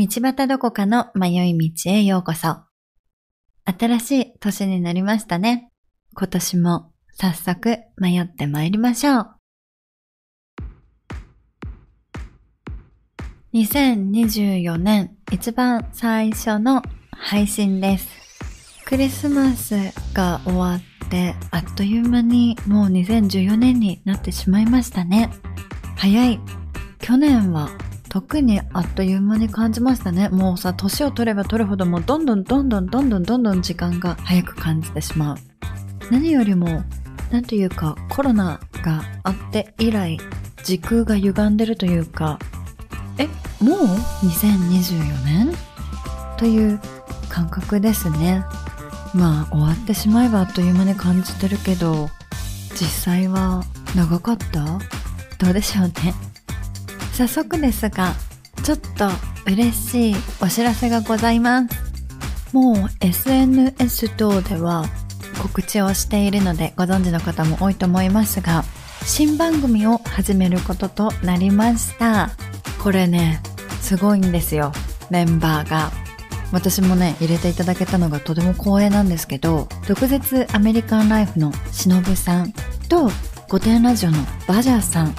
道端どこかの迷い道へようこそ。新しい年になりましたね。今年も早速迷って参りましょう。2024年一番最初の配信です。クリスマスが終わってあっという間にもう2014年になってしまいましたね。早い。去年は特にあっという間に感じましたね。もうさ、年を取れば取るほどもうどんどんどんどんどんどんどんどん時間が早く感じてしまう。何よりも、なんというかコロナがあって以来、時空が歪んでるというか、え、もう？2024年という感覚ですね。まあ終わってしまえばあっという間に感じてるけど、実際は長かった？どうでしょうね。早速ですが、ちょっと嬉しいお知らせがございます。もう SNS 等では告知をしているのでご存知の方も多いと思いますが、新番組を始めることとなりました。これね、すごいんですよ、メンバーが。私もね、入れていただけたのがとても光栄なんですけど、毒舌アメリカンライフのしのぶさんと、御殿ラジオのバジャーさん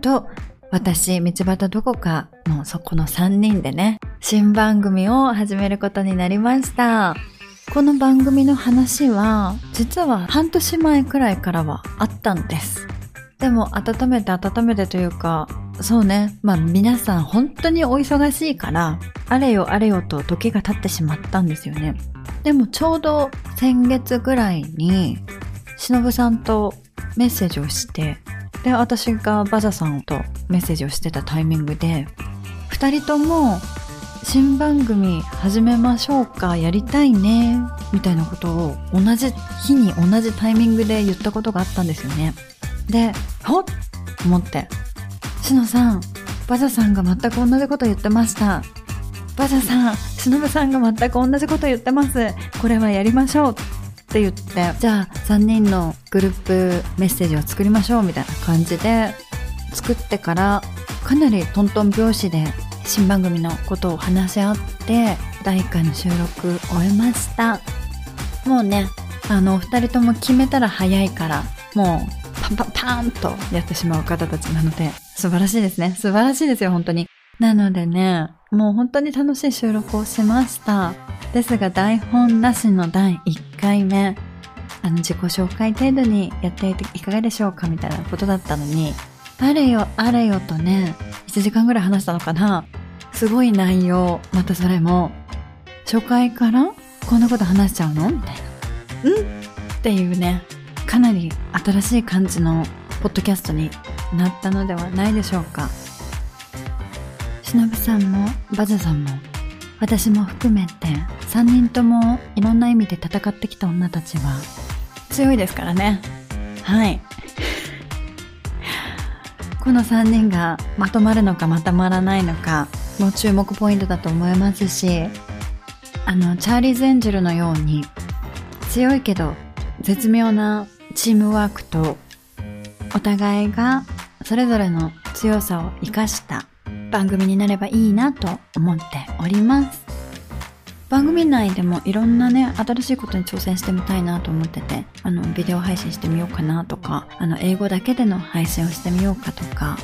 と、私、道端どこかのそこの3人でね、新番組を始めることになりました。この番組の話は、実は半年前くらいからはあったんです。でも、温めて温めてというか、そうね。まあ皆さん本当にお忙しいから、あれよあれよと時が経ってしまったんですよね。でもちょうど先月ぐらいに、しのぶさんとメッセージをして、で、私がバザさんとメッセージをしてたタイミングで、二人とも新番組始めましょうか、やりたいね、みたいなことを同じ日に同じタイミングで言ったことがあったんですよね。で、ほっと思って、しのさん、バザさんが全く同じこと言ってました。バザさん、しのぶさんが全く同じこと言ってます。これはやりましょうって言って、じゃあ3人のグループメッセージを作りましょうみたいな感じで作ってからかなりトントン拍子で新番組のことを話し合って第1回の収録終えました。もうね、あの、お二人とも決めたら早いから、もうパンパンパンとやってしまう方たちなので、素晴らしいですね。素晴らしいですよ、本当に。なのでね、もう本当に楽しい収録をしました。ですが台本なしの第1回目、あの自己紹介程度にやっていていかがでしょうかみたいなことだったのに、あれよあれよとね、1時間ぐらい話したのかなすごい内容、またそれも、初回からこんなこと話しちゃうの？みたいな。ん？っていうね、かなり新しい感じのポッドキャストになったのではないでしょうか。しのぶさんもバズさんも私も含めて3人ともいろんな意味で戦ってきた女たちは強いですからね。はい。この3人がまとまるのかまとまらないのかも注目ポイントだと思いますし、あの、チャーリーズ・エンジェルのように強いけど絶妙なチームワークとお互いがそれぞれの強さを活かした番組になればいいなと思っております。番組内でもいろんなね、新しいことに挑戦してみたいなと思ってて、あの、ビデオ配信してみようかなとか、あの、英語だけでの配信をしてみようかとか、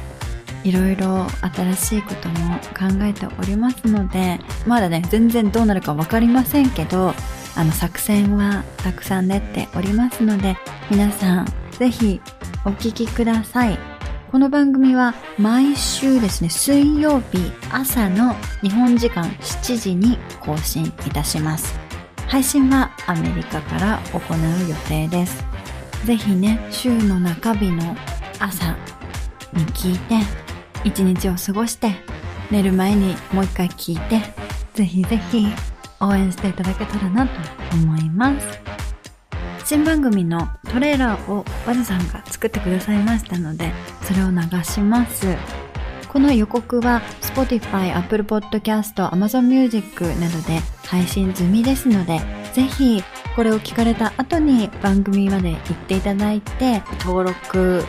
いろいろ新しいことも考えておりますので、まだね、全然どうなるかわかりませんけど、あの、作戦はたくさん練っておりますので、皆さん、ぜひお聞きください。この番組は毎週ですね、水曜日朝の日本時間7時に更新いたします。配信はアメリカから行う予定です。ぜひね、週の中日の朝に聞いて、一日を過ごして、寝る前にもう一回聞いて、ぜひぜひ応援していただけたらなと思います。新番組のトレーラーをワズさんが作ってくださいましたので、それを流します。この予告は Spotify、Apple Podcast、Amazon Music などで配信済みですので、ぜひこれを聞かれた後に番組まで行っていただいて、登録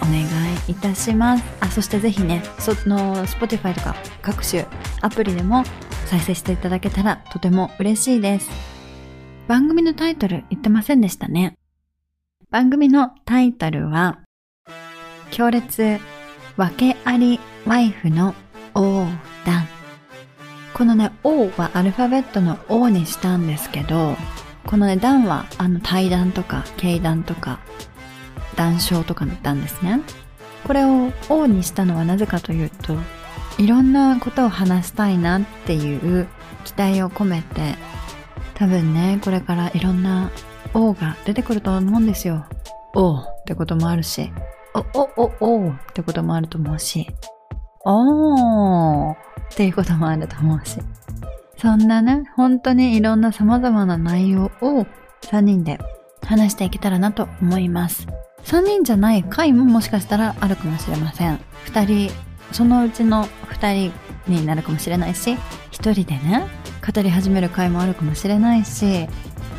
お願いいたします。あ、そしてぜひね、その Spotify とか各種アプリでも再生していただけたらとても嬉しいです。番組のタイトル言ってませんでしたね。番組のタイトルは、強烈訳ありワイフの横断。このね、O はアルファベットの O にしたんですけど、このね、段はあの対談とか経談とか談笑とかの段ですね。これを O にしたのはなぜかというと、いろんなことを話したいなっていう期待を込めて、多分ね、これからいろんな O が出てくると思うんですよ。O ってこともあるし、お、お、お、おってこともあると思うし、おーっていうこともあると思うし。そんなね、本当にいろんな様々な内容を3人で話していけたらなと思います。3人じゃない回ももしかしたらあるかもしれません。2人、そのうちの2人になるかもしれないし、1人でね、語り始める回もあるかもしれないし、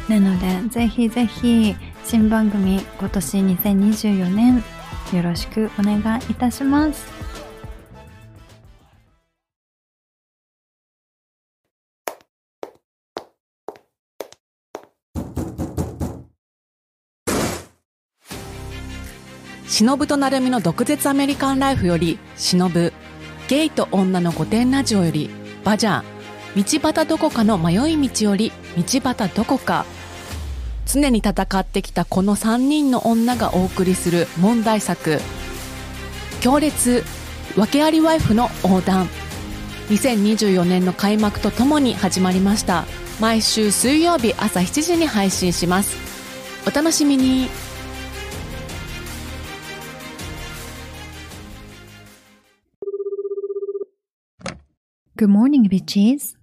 なので、ぜひぜひ、新番組今年2024年よろしくお願いいたします。忍と成美の毒舌アメリカンライフより忍ゲイと女の御殿ラジオよりバジャー道端どこかの迷い道より道端どこか。常に戦ってきたこの3人の女がお送りする問題作。強烈訳ありワイフの横断。2024年の開幕とともに始まりました。毎週水曜日朝7時に配信します。お楽しみに。Good morning, bitches.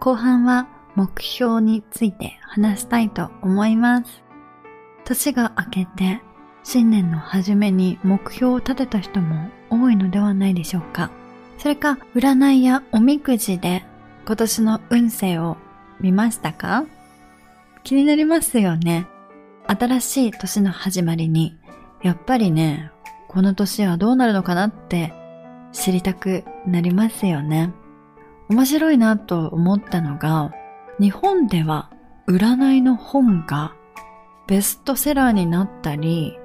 後半は目標について話したいと思います。年が明けて新年の初めに目標を立てた人も多いのではないでしょうか。それか、占いやおみくじで今年の運勢を見ましたか？気になりますよね。新しい年の始まりに、やっぱりね、この年はどうなるのかなって知りたくなりますよね。面白いなと思ったのが、日本では占いの本がベストセラーになったり、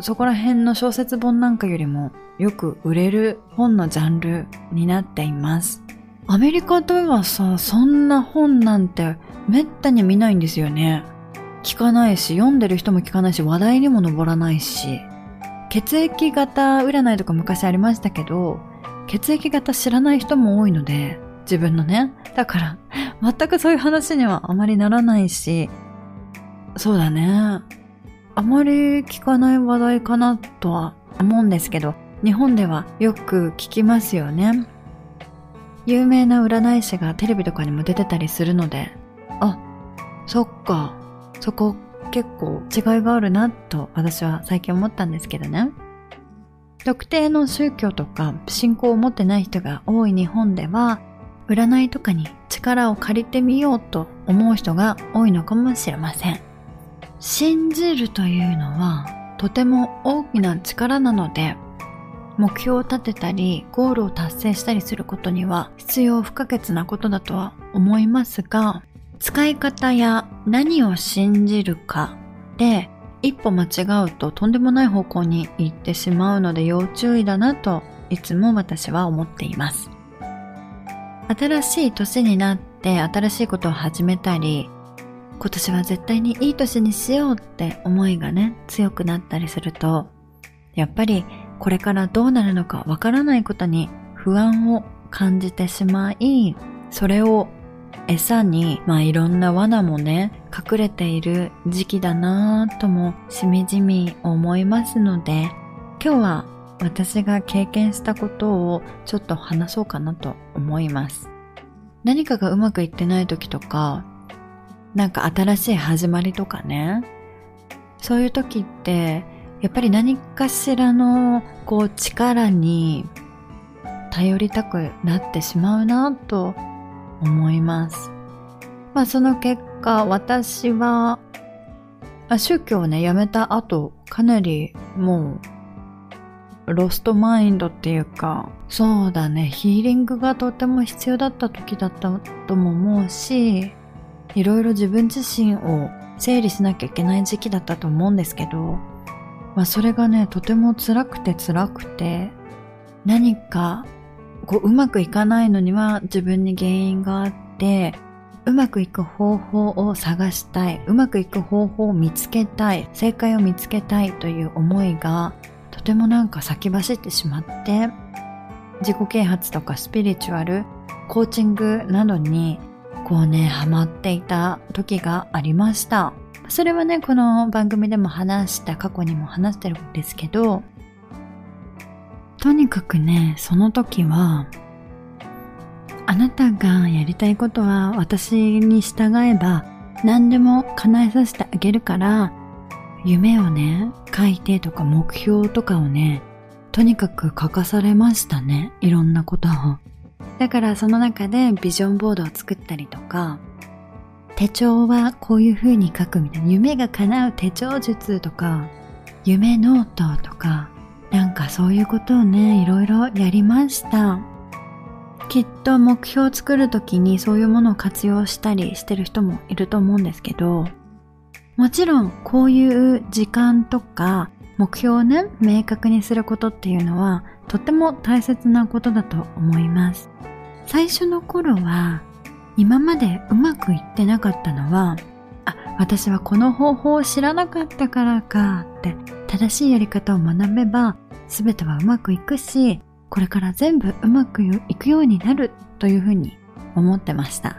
そこら辺の小説本なんかよりもよく売れる本のジャンルになっています。アメリカではさ、そんな本なんてめったに見ないんですよね。聞かないし、読んでる人も聞かないし、話題にも上らないし。血液型占いとか昔ありましたけど、血液型知らない人も多いので、自分のね。だから、全くそういう話にはあまりならないし、そうだね。あまり聞かない話題かなとは思うんですけど、日本ではよく聞きますよね。有名な占い師がテレビとかにも出てたりするので、あ、そっか、そこ結構違いがあるなと私は最近思ったんですけどね。特定の宗教とか信仰を持ってない人が多い日本では、占いとかに力を借りてみようと思う人が多いのかもしれません。信じるというのはとても大きな力なので目標を立てたりゴールを達成したりすることには必要不可欠なことだとは思いますが使い方や何を信じるかで一歩間違うととんでもない方向に行ってしまうので要注意だなといつも私は思っています。新しい年になって新しいことを始めたり今年は絶対にいい年にしようって思いがね、強くなったりすると、やっぱりこれからどうなるのかわからないことに不安を感じてしまい、それを餌に、まあいろんな罠もね、隠れている時期だなぁともしみじみ思いますので、今日は私が経験したことをちょっと話そうかなと思います。何かがうまくいってない時とか、なんか新しい始まりとかね、そういう時って、やっぱり何かしらのこう力に頼りたくなってしまうなと思います。まあその結果私はま宗教をねやめた後かなりもう lost mind っていうかそうだね。ヒーリングがとても必要だった時だったとも思うしいろいろ自分自身を整理しなきゃいけない時期だったと思うんですけどまあそれがねとても辛くて辛くて何かこううまくいかないのには自分に原因があって、うまくいく方法を探したい、うまくいく方法を見つけたい、正解を見つけたいという思いがてもなんか先走ってしまって、自己啓発とかスピリチュアル、コーチングなどにこうね、ハマっていた時がありました。それはね、この番組でも話した、過去にも話してるんですけど、とにかくね、その時は、あなたがやりたいことは私に従えば何でも叶えさせてあげるから、夢をね、書いてとか目標とかをね、とにかく書かされましたね。いろんなことを。だからその中でビジョンボードを作ったりとか、手帳はこういう風に書くみたいな、夢が叶う手帳術とか、夢ノートとか、なんかそういうことをね、いろいろやりました。きっと目標を作るときにそういうものを活用したりしてる人もいると思うんですけど、もちろんこういう時間とか目標をね、明確にすることっていうのはとても大切なことだと思います。最初の頃は今までうまくいってなかったのは、あ、私はこの方法を知らなかったからかって正しいやり方を学べば全てはうまくいくし、これから全部うまくいくようになるというふうに思ってました。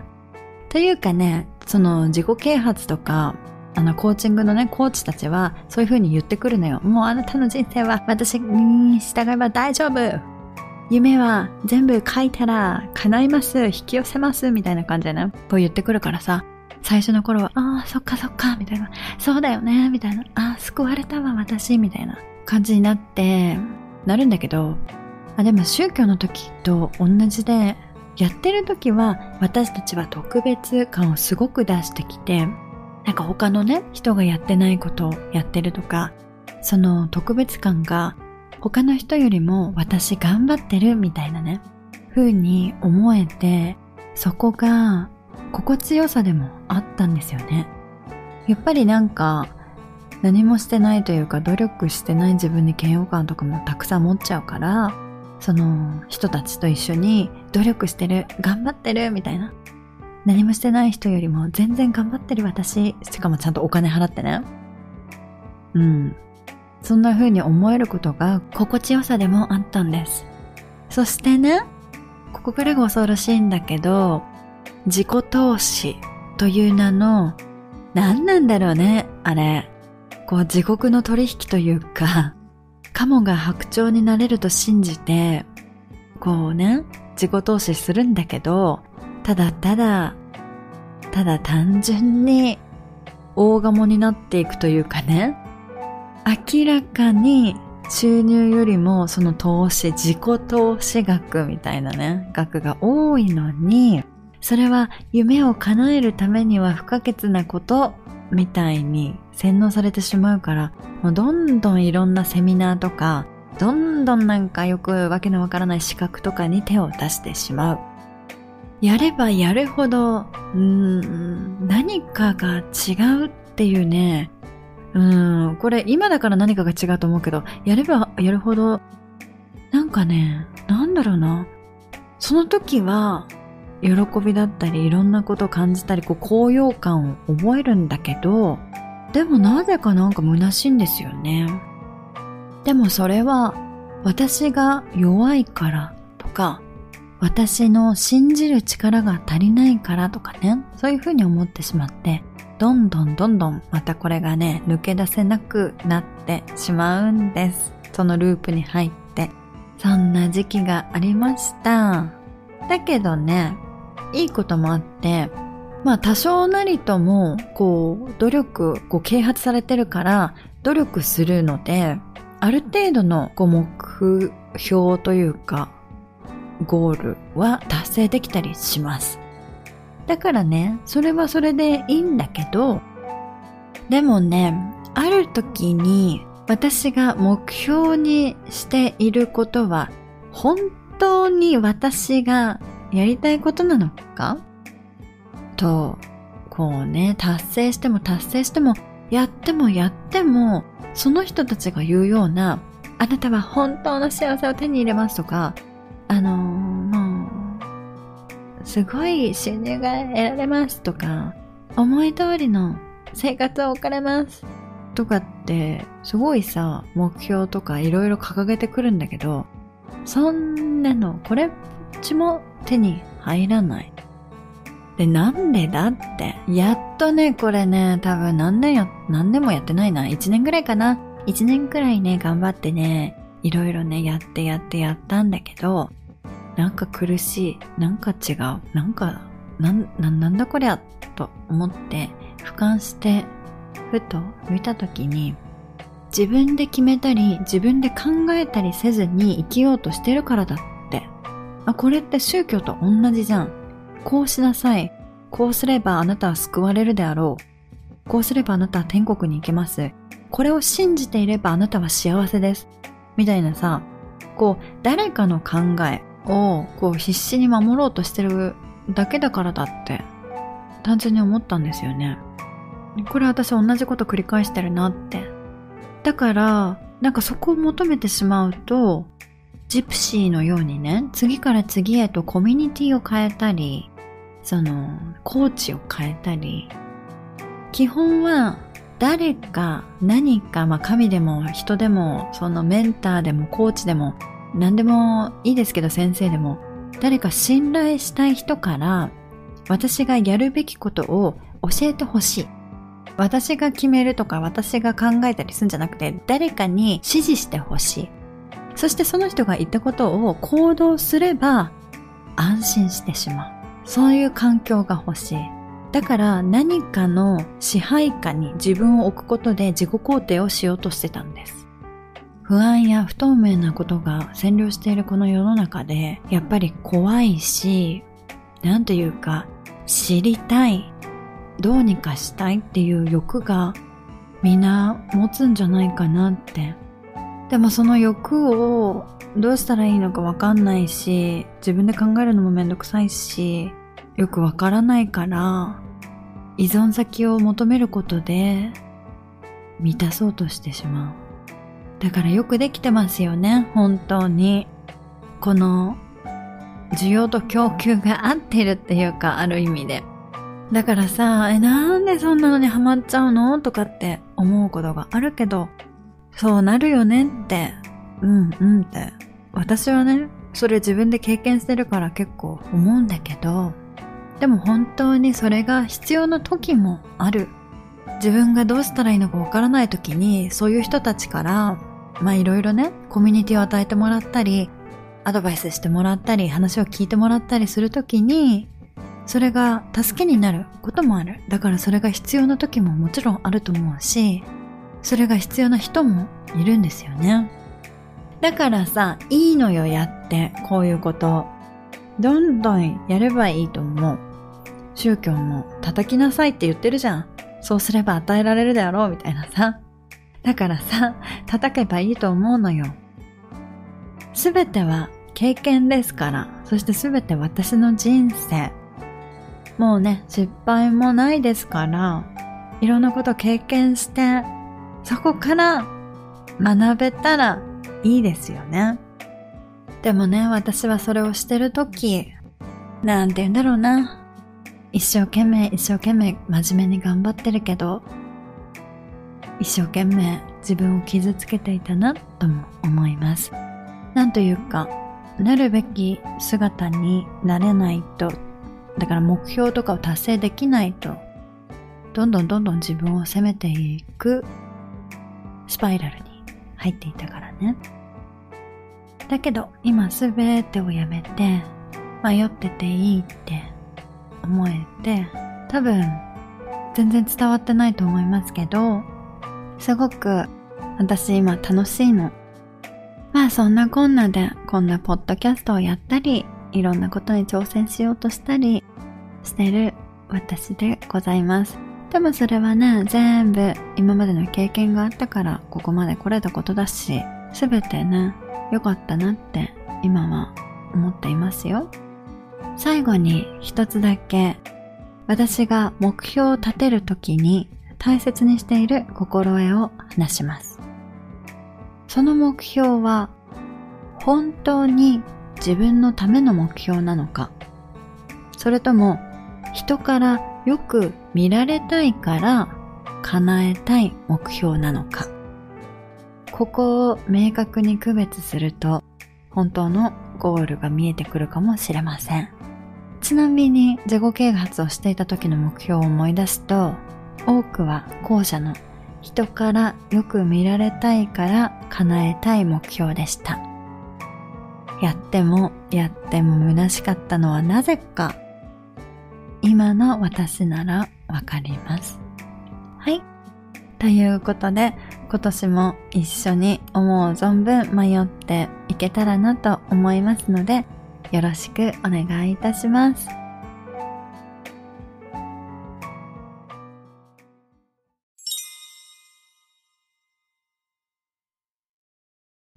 というかね、その自己啓発とか、あの、コーチングのね、コーチたちは、そういう風に言ってくるのよ。もうあなたの人生は私に従えば大丈夫。夢は全部書いたら叶います、引き寄せます、みたいな感じでね、こう言ってくるからさ、最初の頃は、ああ、そっかそっか、みたいな、そうだよね、みたいな、ああ、救われたわ、私、みたいな感じになって、なるんだけど、あでも宗教の時と同じで、やってる時は私たちは特別感をすごく出してきて、なんか他のね、人がやってないことをやってるとか、その特別感が他の人よりも私頑張ってるみたいなね、風に思えて、そこが心地よさでもあったんですよね。やっぱりなんか何もしてないというか努力してない自分に嫌悪感とかもたくさん持っちゃうから、その人たちと一緒に努力してる、頑張ってるみたいな。何もしてない人よりも全然頑張ってる私、しかもちゃんとお金払ってね。うん。そんな風に思えることが心地よさでもあったんです。そしてね、ここからが恐ろしいんだけど、自己投資という名の何なんだろうね、あれ。こう地獄の取引というか、カモが白鳥になれると信じて、こうね、自己投資するんだけど、ただただ、ただ単純に大鴨になっていくというかね、明らかに収入よりもその投資、自己投資額みたいなね、額が多いのに、それは夢を叶えるためには不可欠なことみたいに洗脳されてしまうから、もうどんどんいろんなセミナーとか、どんどんなんかよくわけのわからない資格とかに手を出してしまう。やればやるほど、うん、何かが違うっていうね、うん、これ今だから何かが違うと思うけど、やればやるほど、なんかね、なんだろうな。その時は、喜びだったりいろんなことを感じたりこう高揚感を覚えるんだけどでもなぜかなんか虚しいんですよねでもそれは私が弱いからとか私の信じる力が足りないからとかね、そういうふうに思ってしまって、どんどんどんどんまたこれがね、抜け出せなくなってしまうんです。そのループに入って。そんな時期がありました。だけどね、いいこともあって、まあ多少なりとも、こう、努力、こう啓発されてるから、努力するので、ある程度のこう目標というか、ゴールは達成できたりします。だからね、それはそれでいいんだけど、でもね、ある時に私が目標にしていることは本当に私がやりたいことなのか？と、こうね、達成しても達成しても、やってもやっても、その人たちが言うような、あなたは本当の幸せを手に入れますとか、あのー、もう、すごい収入が得られますとか、思い通りの生活を送れますとかって、すごいさ、目標とかいろいろ掲げてくるんだけど、そんなの、これっちも手に入らない。で、なんでだって、やっとね、これね、多分何年や、何年もやってないな。1年ぐらいかな。1年くらいね、頑張ってね、いろいろね、やってやってやったんだけど、なんか苦しい。なんか違う。なんか、なん、ななんだこりゃ、と思って、俯瞰して、ふと見たときに、自分で決めたり、自分で考えたりせずに生きようとしてるからだって。あ、これって宗教と同じじゃん。こうしなさい。こうすればあなたは救われるであろう。こうすればあなたは天国に行けます。これを信じていればあなたは幸せです。みたいなさ、こう、誰かの考えを、こう、必死に守ろうとしてるだけだからだって、単純に思ったんですよね。これ私同じこと繰り返してるなって。だから、なんかそこを求めてしまうと、ジプシーのようにね、次から次へとコミュニティを変えたり、その、コーチを変えたり、基本は誰か何か、まあ神でも人でも、そのメンターでもコーチでも、何でもいいですけど先生でも、誰か信頼したい人から私がやるべきことを教えてほしい。私が決めるとか私が考えたりするんじゃなくて誰かに指示してほしい。そしてその人が言ったことを行動すれば安心してしまう。そういう環境が欲しい。だから何かの支配下に自分を置くことで自己肯定をしようとしてたんです。不安や不透明なことが占領しているこの世の中で、やっぱり怖いし、なんというか、知りたい、どうにかしたいっていう欲がみんな持つんじゃないかなってでもその欲をどうしたらいいのかわかんないし、自分で考えるのもめんどくさいし、よくわからないから、依存先を求めることで満たそうとしてしまう。だからよくできてますよね、本当に。この需要と供給が合ってるっていうか、ある意味で。だからさ、え、なんでそんなのにハマっちゃうの？とかって思うことがあるけど、そうなるよねって、うんうんって。私はね、それ自分で経験してるから結構思うんだけど、でも本当にそれが必要な時もある。自分がどうしたらいいのかわからない時に、そういう人たちから、まあいろいろね、コミュニティを与えてもらったり、アドバイスしてもらったり、話を聞いてもらったりするときに、それが助けになることもある。だからそれが必要な時ももちろんあると思うし、それが必要な人もいるんですよね。だからさ、いいのよやって、こういうこと。どんどんやればいいと思う。宗教も叩きなさいって言ってるじゃん。そうすれば与えられるであろうみたいなさ。だからさ、叩けばいいと思うのよ。すべては経験ですから。そしてすべて私の人生。もうね、失敗もないですから、いろんなこと経験して、そこから学べたらいいですよね。でもね、私はそれをしてるとき、なんて言うんだろうな。一生懸命一生懸命真面目に頑張ってるけど、一生懸命自分を傷つけていたなとも思います。なんというか、なるべき姿になれないと、だから目標とかを達成できないと、どんどんどんどん自分を責めていくスパイラルに入っていたからね。だけど今すべてをやめて迷ってていいって思えて多分全然伝わってないと思いますけどすごく私今楽しいの。まあそんなこんなでこんなポッドキャストをやったりいろんなことに挑戦しようとしたりしてる私でございます。でもそれはね、全部今までの経験があったからここまで来れたことだし、すべてね、良かったなって今は思っていますよ。最後に一つだけ私が目標を立てるときに大切にしている心得を話します。その目標は本当に自分のための目標なのか、それとも人からよく見られたいから叶えたい目標なのか。ここを明確に区別すると本当のゴールが見えてくるかもしれません。ちなみに自己啓発をしていた時の目標を思い出すと多くは後者の人からよく見られたいから叶えたい目標でした。やってもやっても虚しかったのはなぜか今の私ならわかります。はい。ということで、今年も一緒に思う存分迷っていけたらなと思いますので、よろしくお願いいたします。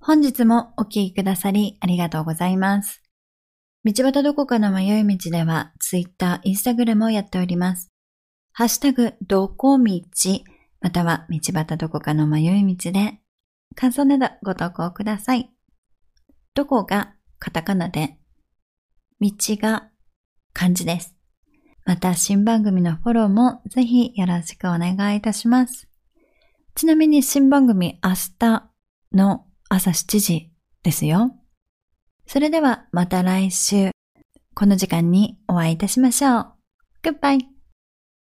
本日もお聴きくださりありがとうございます。道端どこかの迷い道では、Twitter、Instagram をやっております。ハッシュタグ、どこ道、または道端どこかの迷い道で、感想などご投稿ください。どこがカタカナで、道が漢字です。また新番組のフォローもぜひよろしくお願いいたします。ちなみに新番組明日の朝7時ですよ。それではまた来週、この時間にお会いいたしましょう。Goodbye!